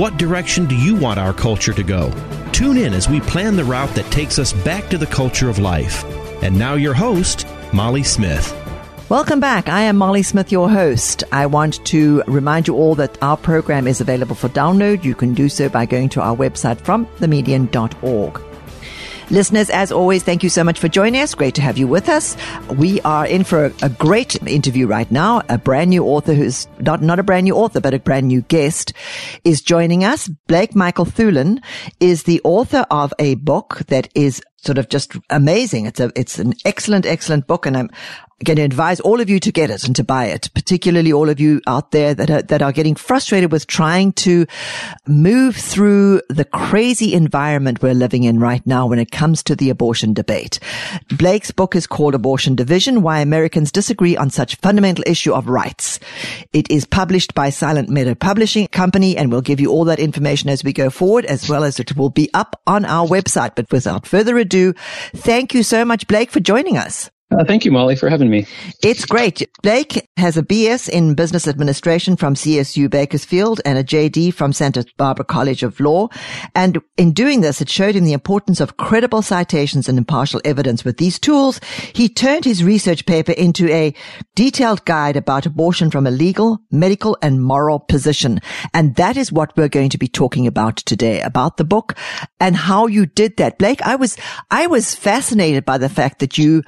What direction do you want our culture to go? Tune in as we plan the route that takes us back to the culture of life. And now, your host, Molly Smith. Welcome back. I am Molly Smith, your host. I want to remind you all that our program is available for download. You can do so by going to our website fromthemedian.org. Listeners, as always, thank you so much for joining us. Great to have you with us. We are in for a, a, great interview right now. A brand new author who's not, not a brand new author, but a brand new guest is joining us. Blake Michael Thulin is the author of a book that is sort of just amazing. It's a, it's an excellent, excellent book. And I'm going to advise all of you to get it and to buy it, particularly all of you out there that are, that are getting frustrated with trying to move through the crazy environment we're living in right now when it comes to the abortion debate. Blake's book is called Abortion Division, Why Americans Disagree on Such Fundamental Issue of Rights. It is published by Silent Meadow Publishing Company and we'll give you all that information as we go forward, as well as it will be up on our website. But without further ado, thank you so much, Blake, for joining us. Uh, thank you, Molly, for having me. It's great. Blake has a BS in business administration from CSU Bakersfield and a JD from Santa Barbara College of Law. And in doing this, it showed him the importance of credible citations and impartial evidence. With these tools, he turned his research paper into a detailed guide about abortion from a legal, medical, and moral position. And that is what we're going to be talking about today, about the book and how you did that. Blake, I was, I was fascinated by the fact that you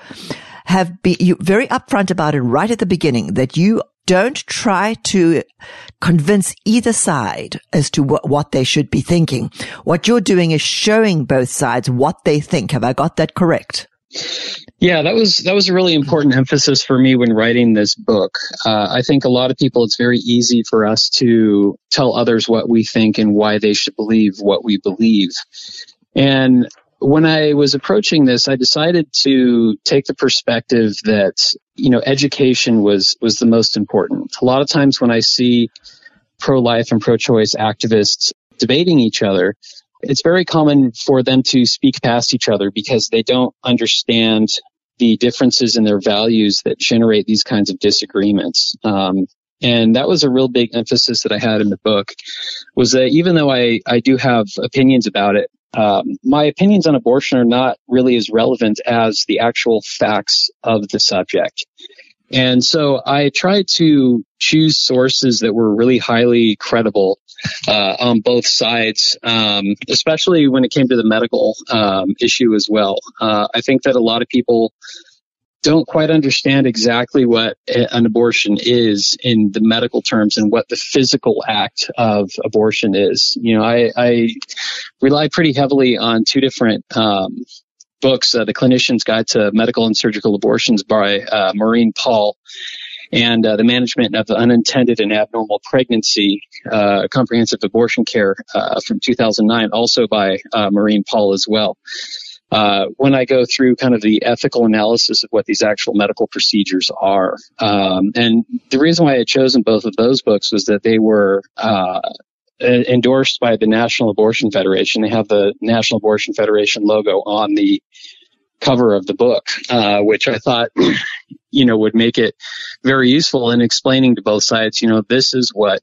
have been you very upfront about it right at the beginning that you don't try to convince either side as to what, what they should be thinking. What you're doing is showing both sides what they think. Have I got that correct? Yeah, that was that was a really important emphasis for me when writing this book. Uh, I think a lot of people, it's very easy for us to tell others what we think and why they should believe what we believe. And when I was approaching this, I decided to take the perspective that, you know, education was, was the most important. A lot of times when I see pro-life and pro-choice activists debating each other, it's very common for them to speak past each other because they don't understand the differences in their values that generate these kinds of disagreements. Um, and that was a real big emphasis that I had in the book was that even though I, I do have opinions about it, um, my opinions on abortion are not really as relevant as the actual facts of the subject. And so I tried to choose sources that were really highly credible uh, on both sides, um, especially when it came to the medical um, issue as well. Uh, I think that a lot of people don't quite understand exactly what an abortion is in the medical terms and what the physical act of abortion is. You know, I, I rely pretty heavily on two different um, books, uh, The Clinician's Guide to Medical and Surgical Abortions by uh, Maureen Paul and uh, The Management of Unintended and Abnormal Pregnancy, uh, Comprehensive Abortion Care uh, from 2009, also by uh, Maureen Paul as well uh, when I go through kind of the ethical analysis of what these actual medical procedures are. Um, and the reason why I had chosen both of those books was that they were uh, endorsed by the National Abortion Federation. They have the National Abortion Federation logo on the cover of the book, uh, which I thought, you know, would make it very useful in explaining to both sides, you know, this is what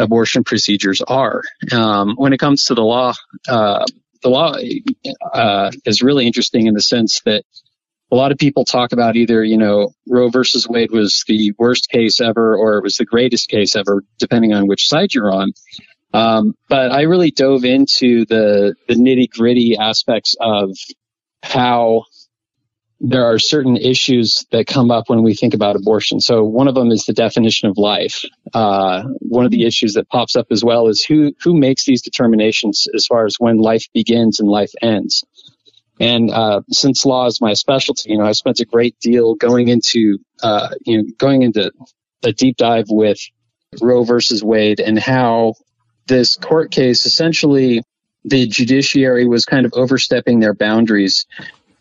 abortion procedures are. Um, when it comes to the law, uh, the law uh, is really interesting in the sense that a lot of people talk about either, you know, Roe versus Wade was the worst case ever or it was the greatest case ever, depending on which side you're on. Um, but I really dove into the, the nitty gritty aspects of how there are certain issues that come up when we think about abortion. So one of them is the definition of life. Uh, one of the issues that pops up as well is who who makes these determinations as far as when life begins and life ends. And uh, since law is my specialty, you know, I spent a great deal going into uh, you know going into a deep dive with Roe versus Wade and how this court case essentially the judiciary was kind of overstepping their boundaries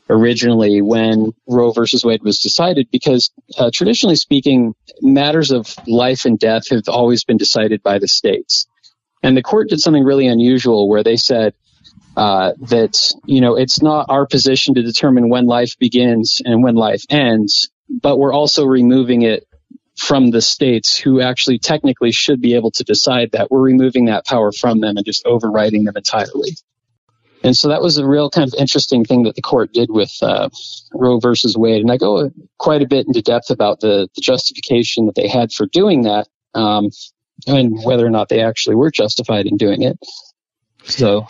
originally when Roe versus Wade was decided because uh, traditionally speaking, matters of life and death have always been decided by the states. And the court did something really unusual where they said uh, that, you know, it's not our position to determine when life begins and when life ends, but we're also removing it from the states who actually technically should be able to decide that. We're removing that power from them and just overriding them entirely. And so that was a real kind of interesting thing that the court did with uh, Roe versus Wade. And I go quite a bit into depth about the, the justification that they had for doing that um, and whether or not they actually were justified in doing it. So,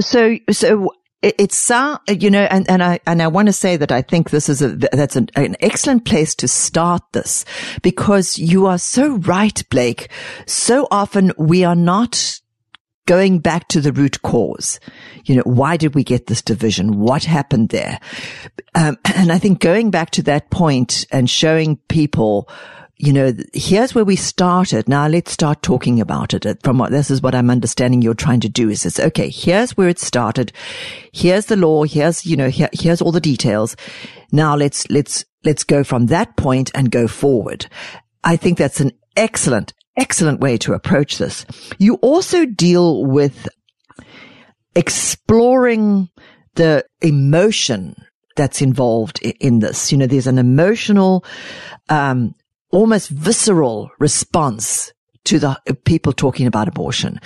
so, so it's you know, and, and I and I want to say that I think this is a that's an, an, excellent place to start this because you are so right, Blake. So often we are not going back to the root cause. You know, why did we get this division? What happened there? Um, and I think going back to that point and showing people you know, here's where we started. Now let's start talking about it. From what this is what I'm understanding you're trying to do is it's okay. Here's where it started. Here's the law. Here's, you know, here, here's all the details. Now let's, let's, let's go from that point and go forward. I think that's an excellent, excellent way to approach this. You also deal with exploring the emotion that's involved in this. You know, there's an emotional, um, almost visceral response to the people talking about abortion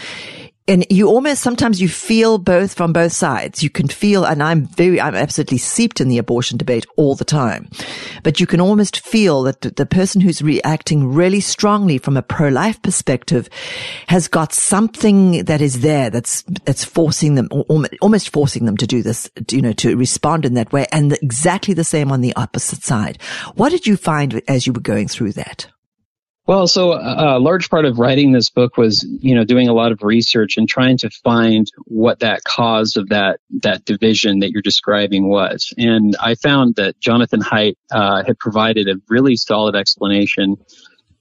and you almost sometimes you feel both from both sides. You can feel, and I'm very, I'm absolutely seeped in the abortion debate all the time, but you can almost feel that the person who's reacting really strongly from a pro-life perspective has got something that is there that's that's forcing them, almost forcing them to do this, you know, to respond in that way, and exactly the same on the opposite side. What did you find as you were going through that? Well, so uh, a large part of writing this book was, you know, doing a lot of research and trying to find what that cause of that that division that you're describing was. And I found that Jonathan Haidt uh, had provided a really solid explanation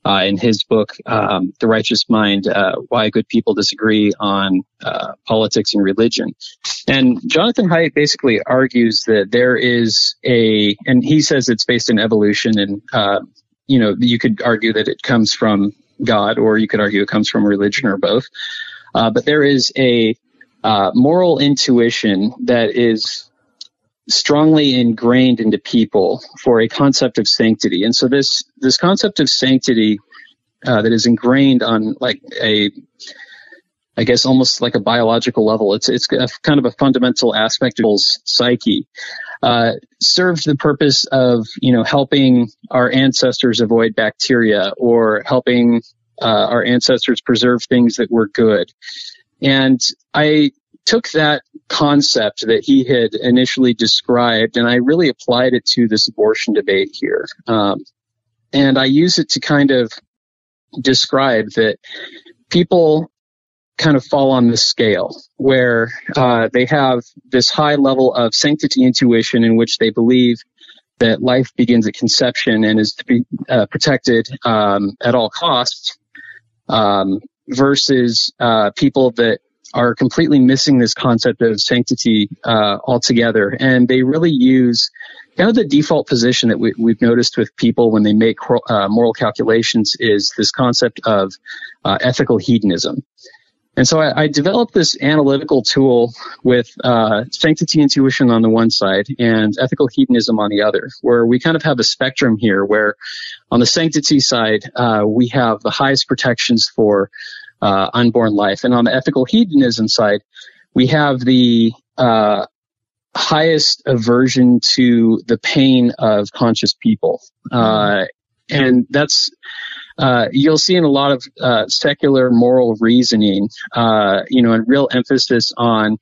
uh, in his book, um, The Righteous Mind: uh, Why Good People Disagree on uh, Politics and Religion. And Jonathan Haidt basically argues that there is a, and he says it's based in evolution and uh, you know, you could argue that it comes from God, or you could argue it comes from religion, or both. Uh, but there is a uh, moral intuition that is strongly ingrained into people for a concept of sanctity, and so this this concept of sanctity uh, that is ingrained on like a I guess almost like a biological level. It's it's a, kind of a fundamental aspect of people's psyche. Uh, served the purpose of you know helping our ancestors avoid bacteria or helping uh, our ancestors preserve things that were good. And I took that concept that he had initially described and I really applied it to this abortion debate here. Um, and I use it to kind of describe that people kind of fall on this scale where uh, they have this high level of sanctity intuition in which they believe that life begins at conception and is to be uh, protected um, at all costs um, versus uh, people that are completely missing this concept of sanctity uh, altogether. And they really use kind of the default position that we, have noticed with people when they make uh, moral calculations is this concept of uh, ethical hedonism and so I, I, developed this analytical tool with uh, sanctity intuition on the one side and ethical hedonism on the other, where we kind of have a spectrum here where on the sanctity side, uh, we have the highest protections for uh, unborn life. And on the ethical hedonism side, we have the uh, highest aversion to the pain of conscious people. Uh, and that's uh, you'll see in a lot of uh, secular moral reasoning, uh, you know, a real emphasis on,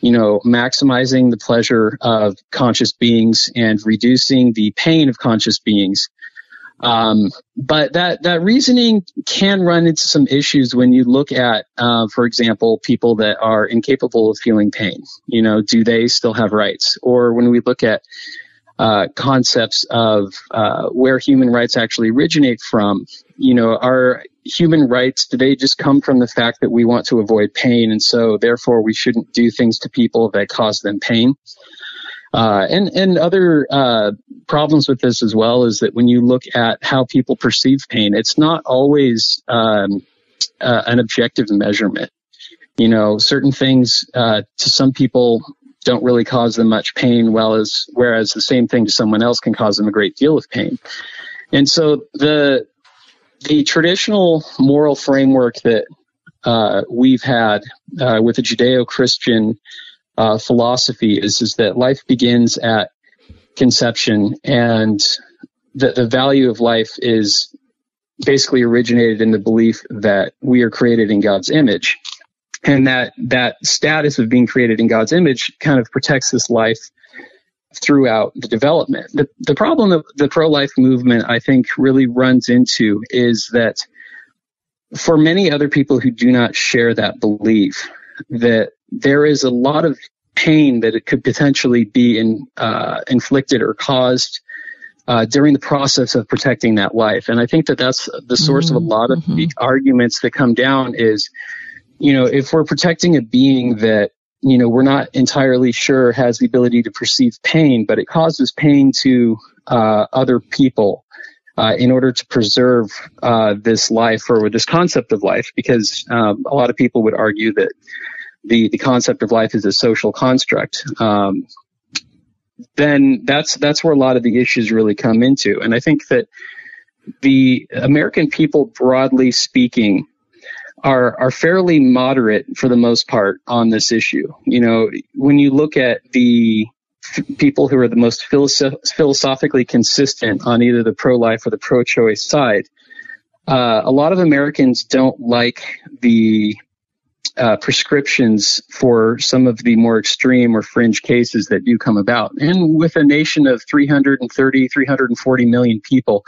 you know, maximizing the pleasure of conscious beings and reducing the pain of conscious beings. Um, but that that reasoning can run into some issues when you look at, uh, for example, people that are incapable of feeling pain. You know, do they still have rights? Or when we look at uh, concepts of uh, where human rights actually originate from. You know, our human rights, do they just come from the fact that we want to avoid pain and so therefore we shouldn't do things to people that cause them pain? Uh, and and other uh, problems with this as well is that when you look at how people perceive pain, it's not always um, uh, an objective measurement. You know, certain things uh, to some people don't really cause them much pain, well as whereas the same thing to someone else can cause them a great deal of pain. And so the the traditional moral framework that uh, we've had uh, with the Judeo-Christian uh, philosophy is is that life begins at conception, and that the value of life is basically originated in the belief that we are created in God's image, and that that status of being created in God's image kind of protects this life throughout the development. The, the problem that the pro life movement, I think, really runs into is that for many other people who do not share that belief, that there is a lot of pain that it could potentially be in, uh, inflicted or caused uh, during the process of protecting that life. And I think that that's the source mm-hmm. of a mm-hmm. lot of mm-hmm. the arguments that come down is, you know, if we're protecting a being that you know, we're not entirely sure has the ability to perceive pain, but it causes pain to uh, other people uh, in order to preserve uh, this life or this concept of life, because um, a lot of people would argue that the the concept of life is a social construct. Um, then that's that's where a lot of the issues really come into, and I think that the American people, broadly speaking, are are fairly moderate for the most part on this issue. You know, when you look at the f- people who are the most philosoph- philosophically consistent on either the pro-life or the pro-choice side, uh, a lot of Americans don't like the uh, prescriptions for some of the more extreme or fringe cases that do come about. And with a nation of 330, 340 million people,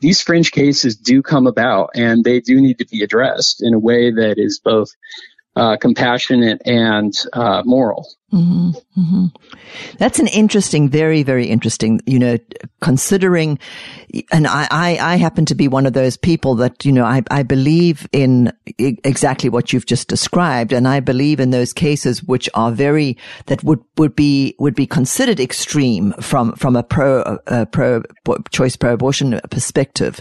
these fringe cases do come about and they do need to be addressed in a way that is both uh, compassionate and uh, moral. Mm-hmm, mm-hmm. That's an interesting, very, very interesting, you know, considering, and I, I, I, happen to be one of those people that, you know, I, I believe in exactly what you've just described. And I believe in those cases which are very, that would, would be, would be considered extreme from, from a pro, uh, pro choice pro abortion perspective.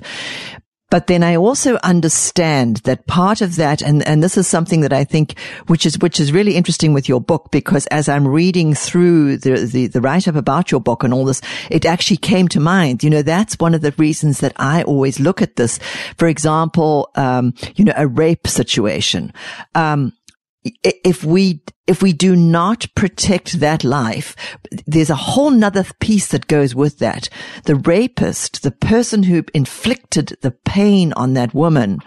But then I also understand that part of that, and, and this is something that I think, which is, which is really interesting with your book, because as I'm reading through the, the, the write up about your book and all this, it actually came to mind. You know, that's one of the reasons that I always look at this. For example, um, you know, a rape situation. Um, if we if we do not protect that life, there's a whole nother piece that goes with that. The rapist, the person who inflicted the pain on that woman,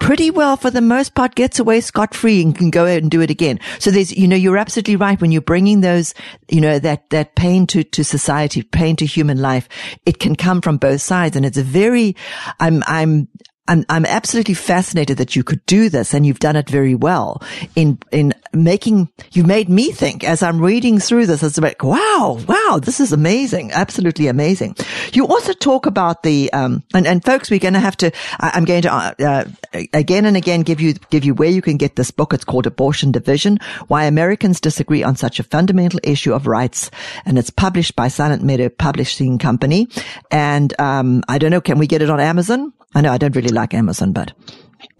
pretty well for the most part gets away scot free and can go out and do it again. So there's, you know, you're absolutely right when you're bringing those, you know, that, that pain to, to society, pain to human life. It can come from both sides. And it's a very, I'm, I'm, I'm, I'm absolutely fascinated that you could do this and you've done it very well in, in making, you made me think as I'm reading through this, it's like, wow, wow, this is amazing. Absolutely amazing. You also talk about the, um, and, and folks, we're going to have to, I, am going to, uh, uh, again and again give you, give you where you can get this book. It's called Abortion Division, Why Americans Disagree on Such a Fundamental Issue of Rights. And it's published by Silent Meadow Publishing Company. And, um, I don't know, can we get it on Amazon? I know I don't really like Amazon, but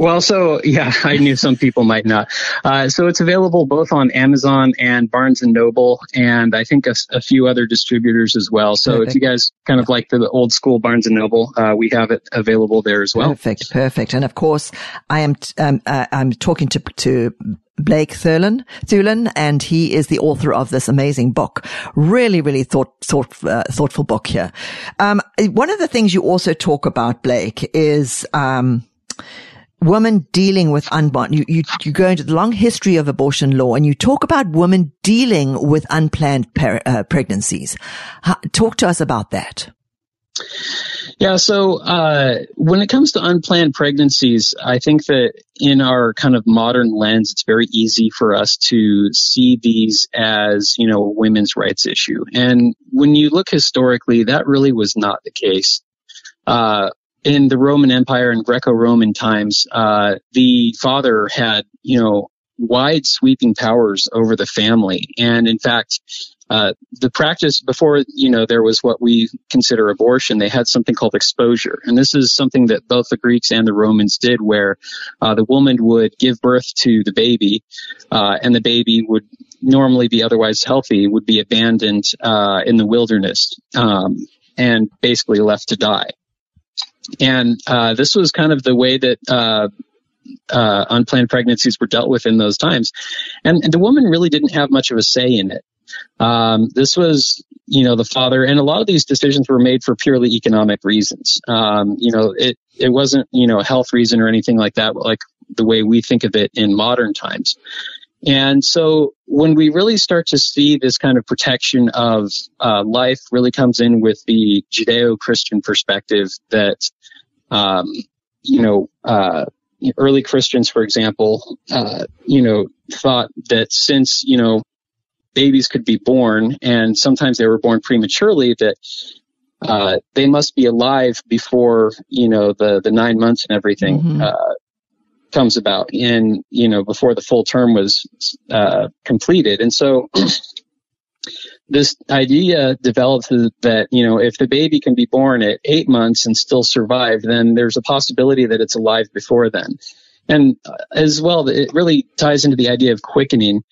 well, so yeah, I knew some people might not. Uh, so it's available both on Amazon and Barnes and Noble, and I think a, a few other distributors as well. So perfect. if you guys kind of like the old school Barnes and Noble, uh, we have it available there as well. Perfect, perfect. And of course, I am um, uh, I'm talking to to Blake Thurlan, Thulin, and he is the author of this amazing book. Really, really thought, thought, uh, thoughtful book here. Um, one of the things you also talk about, Blake, is, um, women dealing with unborn. You, you, you go into the long history of abortion law and you talk about women dealing with unplanned per, uh, pregnancies. talk to us about that. Yeah, so uh, when it comes to unplanned pregnancies, I think that in our kind of modern lens, it's very easy for us to see these as, you know, a women's rights issue. And when you look historically, that really was not the case. Uh, in the Roman Empire and Greco-Roman times, uh, the father had, you know, wide sweeping powers over the family. And in fact, uh, the practice before, you know, there was what we consider abortion. They had something called exposure, and this is something that both the Greeks and the Romans did, where uh, the woman would give birth to the baby, uh, and the baby would normally be otherwise healthy, would be abandoned uh, in the wilderness um, and basically left to die. and uh, this was kind of the way that uh, uh, unplanned pregnancies were dealt with in those times. And, and, the woman really didn't have much of a say in it. Um, this was, you know, the father, and a lot of these decisions were made for purely economic reasons. Um, you know, it it wasn't, you know, a health reason or anything like that, like the way we think of it in modern times. And so when we really start to see this kind of protection of uh, life really comes in with the Judeo-Christian perspective that, um, you know, uh, early Christians, for example, uh, you know, thought that since, you know, babies could be born and sometimes they were born prematurely that uh, they must be alive before, you know, the, the nine months and everything, mm-hmm. uh, comes about and, you know, before the full term was, uh, completed. And so this idea developed that, you know, if the baby can be born at eight months and still survive, then there's a possibility that it's alive before then. And uh, as well, it really ties into the idea of quickening,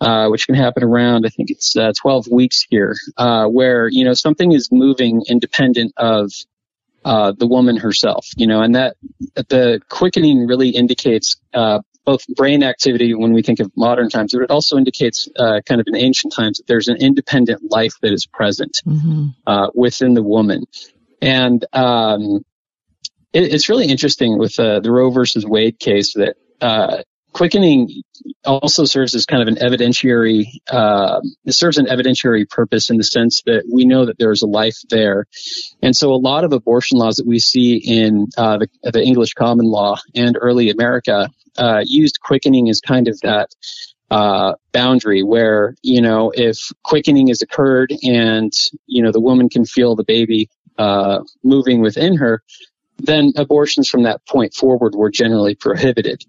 uh, which can happen around, I think it's uh, 12 weeks here, uh, where, you know, something is moving independent of uh, the woman herself, you know, and that the quickening really indicates uh, both brain activity when we think of modern times, but it also indicates uh, kind of in ancient times that there's an independent life that is present mm-hmm. uh, within the woman. And um, it, it's really interesting with uh, the Roe versus Wade case that uh, quickening also serves as kind of an evidentiary uh, it serves an evidentiary purpose in the sense that we know that there's a life there. And so a lot of abortion laws that we see in uh, the, the, english common law and early america uh, used quickening as kind of that uh, boundary where you know if quickening has occurred and you know the woman can feel the baby uh, moving within her then abortions from that point forward were generally prohibited.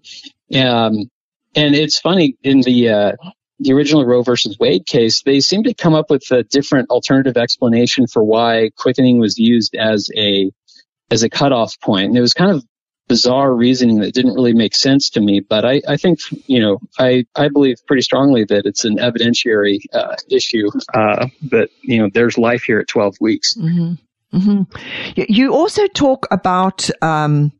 Um, and it's funny in the uh, the original Roe versus Wade case, they seem to come up with a different alternative explanation for why quickening was used as a as a cutoff point. And it was kind of bizarre reasoning that didn't really make sense to me. But I, I think, you know, I, I believe pretty strongly that it's an evidentiary uh, issue uh, that, you know, there's life here at 12 weeks. Mm-hmm. Mm-hmm. You also talk about um,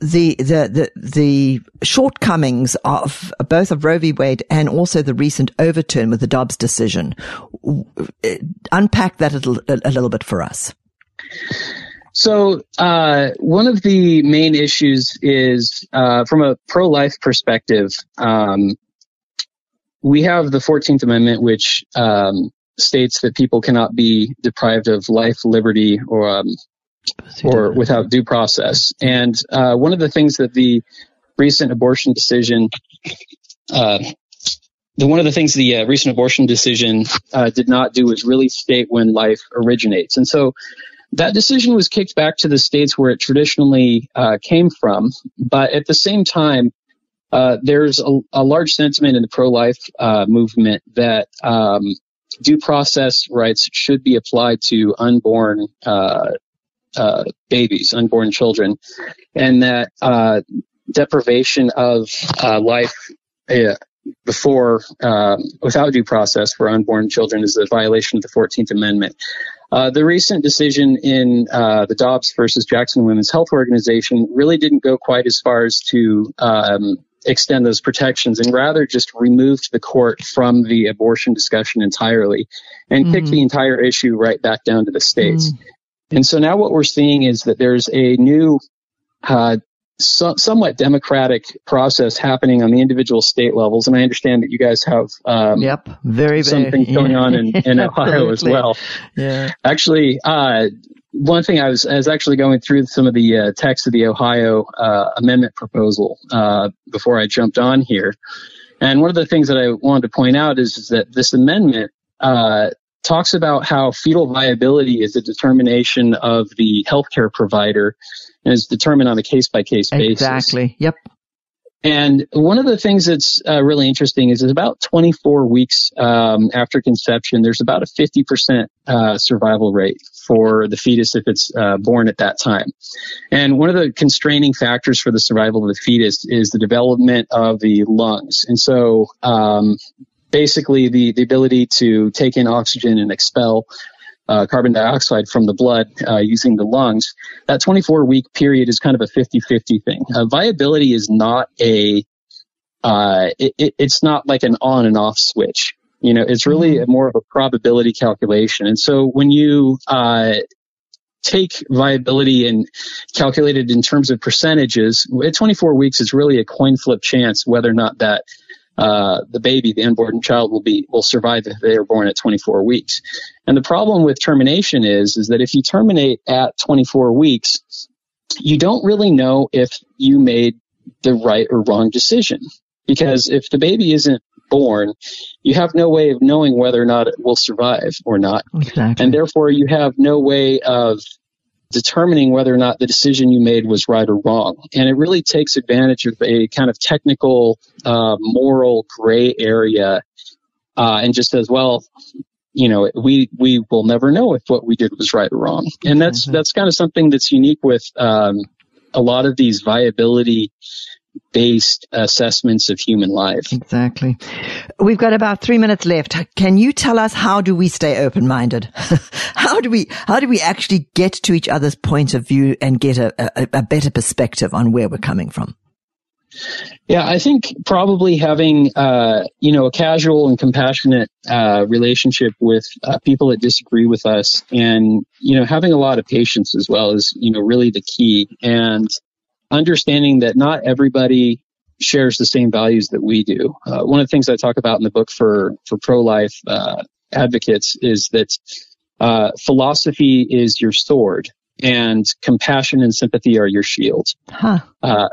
the, the the the shortcomings of both of Roe v. Wade and also the recent overturn with the Dobbs decision. Unpack that a, a little bit for us. So uh, one of the main issues is uh, from a pro-life perspective. Um, we have the Fourteenth Amendment, which um, states that people cannot be deprived of life, liberty, or um, or without due process. And uh, one of the things that the recent abortion decision, uh, the one of the things the uh, recent abortion decision uh, did not do was really state when life originates. And so that decision was kicked back to the states where it traditionally uh, came from. But at the same time, uh, there's a, a, large sentiment in the pro-life movement that um, due process rights should be applied to unborn uh, uh, babies, unborn children, and that uh, deprivation of uh, life uh, before um, without due process for unborn children is a violation of the Fourteenth Amendment. Uh, the recent decision in the Dobbs versus Jackson Women's Health Organization really didn't go quite as far as to um, extend those protections and rather just removed the court from the abortion discussion entirely and mm-hmm. kicked the entire issue right back down to the states. Mm-hmm. And so now what we're seeing is that there's a new, uh, so, somewhat democratic process happening on the individual state levels. And I understand that you guys have um, yep, very, very something yeah. going on in, in Ohio as well. Yeah. Actually, uh, one thing I was, I was actually going through some of the uh, text of the Ohio uh, amendment proposal uh, before I jumped on here. And one of the things that I wanted to point out is, is that this amendment uh, talks about how fetal viability is a determination of the healthcare provider and is determined on a case by case basis. Exactly. Yep. And one of the things that's uh, really interesting is, is about 24 weeks um, after conception, there's about a 50% uh, survival rate for the fetus if it's uh, born at that time. And one of the constraining factors for the survival of the fetus is the development of the lungs. And so, um, basically, the the ability to take in oxygen and expel uh, carbon dioxide from the blood uh, using the lungs, that 24 week period is kind of a 50 50 thing. Uh, viability is not a, uh, it, it, it's not like an on and off switch. You know, it's really mm-hmm. more of a probability calculation. And so when you, uh, take viability and calculate it in terms of percentages, at 24 weeks, it's really a coin flip chance whether or not that uh, the baby, the unborn child, will be will survive if they are born at 24 weeks. And the problem with termination is is that if you terminate at 24 weeks, you don't really know if you made the right or wrong decision because if the baby isn't born, you have no way of knowing whether or not it will survive or not. Exactly. And therefore, you have no way of determining whether or not the decision you made was right or wrong. And it really takes advantage of a kind of technical, uh, moral gray area, uh, and just says, well, you know, we we will never know if what we did was right or wrong. And that's mm-hmm. that's kind of something that's unique with um, a lot of these viability based assessments of human life. Exactly. We've got about three minutes left. Can you tell us how do we stay open minded? how do we, how do we actually get to each other's point of view and get a, a, a better perspective on where we're coming from? Yeah, I think probably having uh, you know a casual and compassionate uh, relationship with uh, people that disagree with us, and you know having a lot of patience as well is you know really the key. And understanding that not everybody shares the same values that we do. Uh, one of the things I talk about in the book for for pro life uh, advocates is that uh, philosophy is your sword, and compassion and sympathy are your shield. Huh. Uh,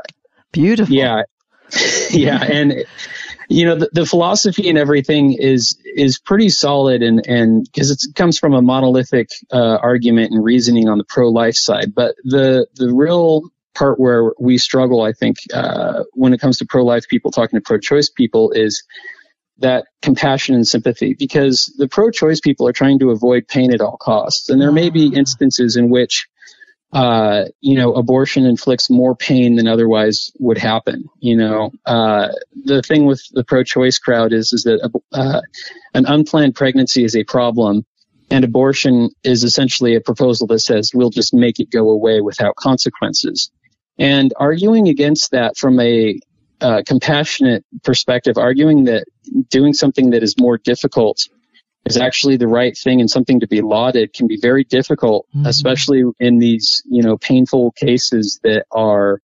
Beautiful. Yeah, yeah, and you know the, the, philosophy and everything is is pretty solid, and and because it comes from a monolithic uh, argument and reasoning on the pro life side, but the the real part where we struggle, I think, uh, when it comes to pro-life people talking to pro-choice people is that compassion and sympathy because the pro-choice people are trying to avoid pain at all costs. And there may be ah. instances in which, uh, you know, abortion inflicts more pain than otherwise would happen. You know, uh, the thing with the pro-choice crowd is, is that, uh, an unplanned pregnancy is a problem and abortion is essentially a proposal that says we'll just make it go away without consequences. And arguing against that from a uh, compassionate perspective, arguing that doing something that is more difficult is actually the right thing and something to be lauded can be very difficult, mm-hmm. especially in these, you know, painful cases that are,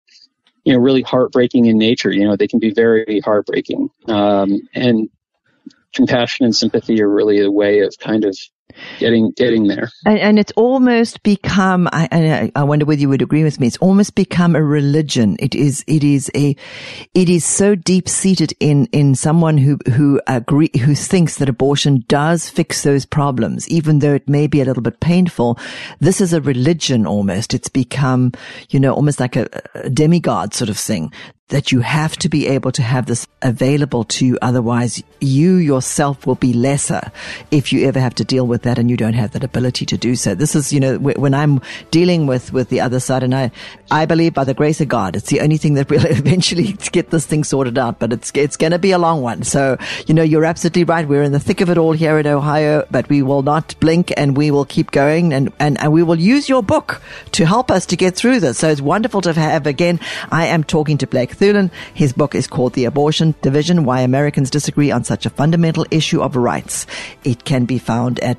you know, really heartbreaking in nature. You know, they can be very heartbreaking. Um, and compassion and sympathy are really a way of kind of getting getting there. And, and it's almost become. I, I wonder whether you would agree with me. It's almost become a religion. It is. It is a. It is so deep seated in in someone who who agree who thinks that abortion does fix those problems, even though it may be a little bit painful. This is a religion almost. It's become, you know, almost like a, a demigod sort of thing that you have to be able to have this available to you. Otherwise, you yourself will be lesser if you ever have to deal with that and you don't have that ability to do so. This is, you know, when I'm dealing with, with the other side and I, I believe by the grace of God, it's the only thing that will eventually get this thing sorted out, but it's, it's going to be a long one. So, you know, you're absolutely right. We're in the thick of it all here in Ohio, but we will not blink and we will keep going and, and, and we will use your book to help us to get through this. So it's wonderful to have again. I am talking to Blake Thulin. His book is called The Abortion Division, Why Americans Disagree on Such a Fundamental Issue of Rights. It can be found at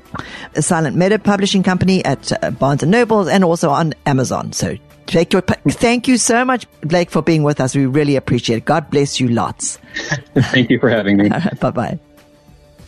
Silent Meadow Publishing Company, at uh, Barnes and Nobles, and also on Amazon. So Blake, thank you so much, Blake, for being with us. We really appreciate it. God bless you lots. thank you for having me. bye bye.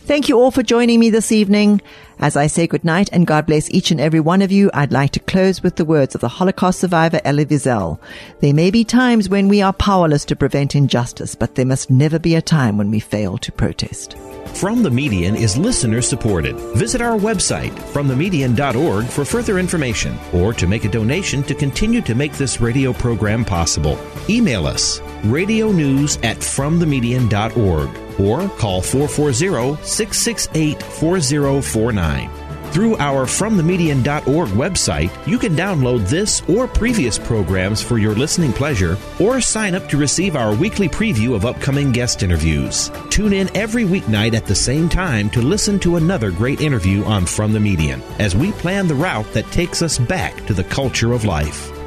Thank you all for joining me this evening. As I say goodnight and God bless each and every one of you, I'd like to close with the words of the Holocaust survivor Elie Wiesel. There may be times when we are powerless to prevent injustice, but there must never be a time when we fail to protest. From the Median is listener supported. Visit our website, fromthemedian.org, for further information or to make a donation to continue to make this radio program possible. Email us radio news at fromthemedian.org or call 440 668 4049. Through our FromTheMedian.org website, you can download this or previous programs for your listening pleasure, or sign up to receive our weekly preview of upcoming guest interviews. Tune in every weeknight at the same time to listen to another great interview on From the Median as we plan the route that takes us back to the culture of life.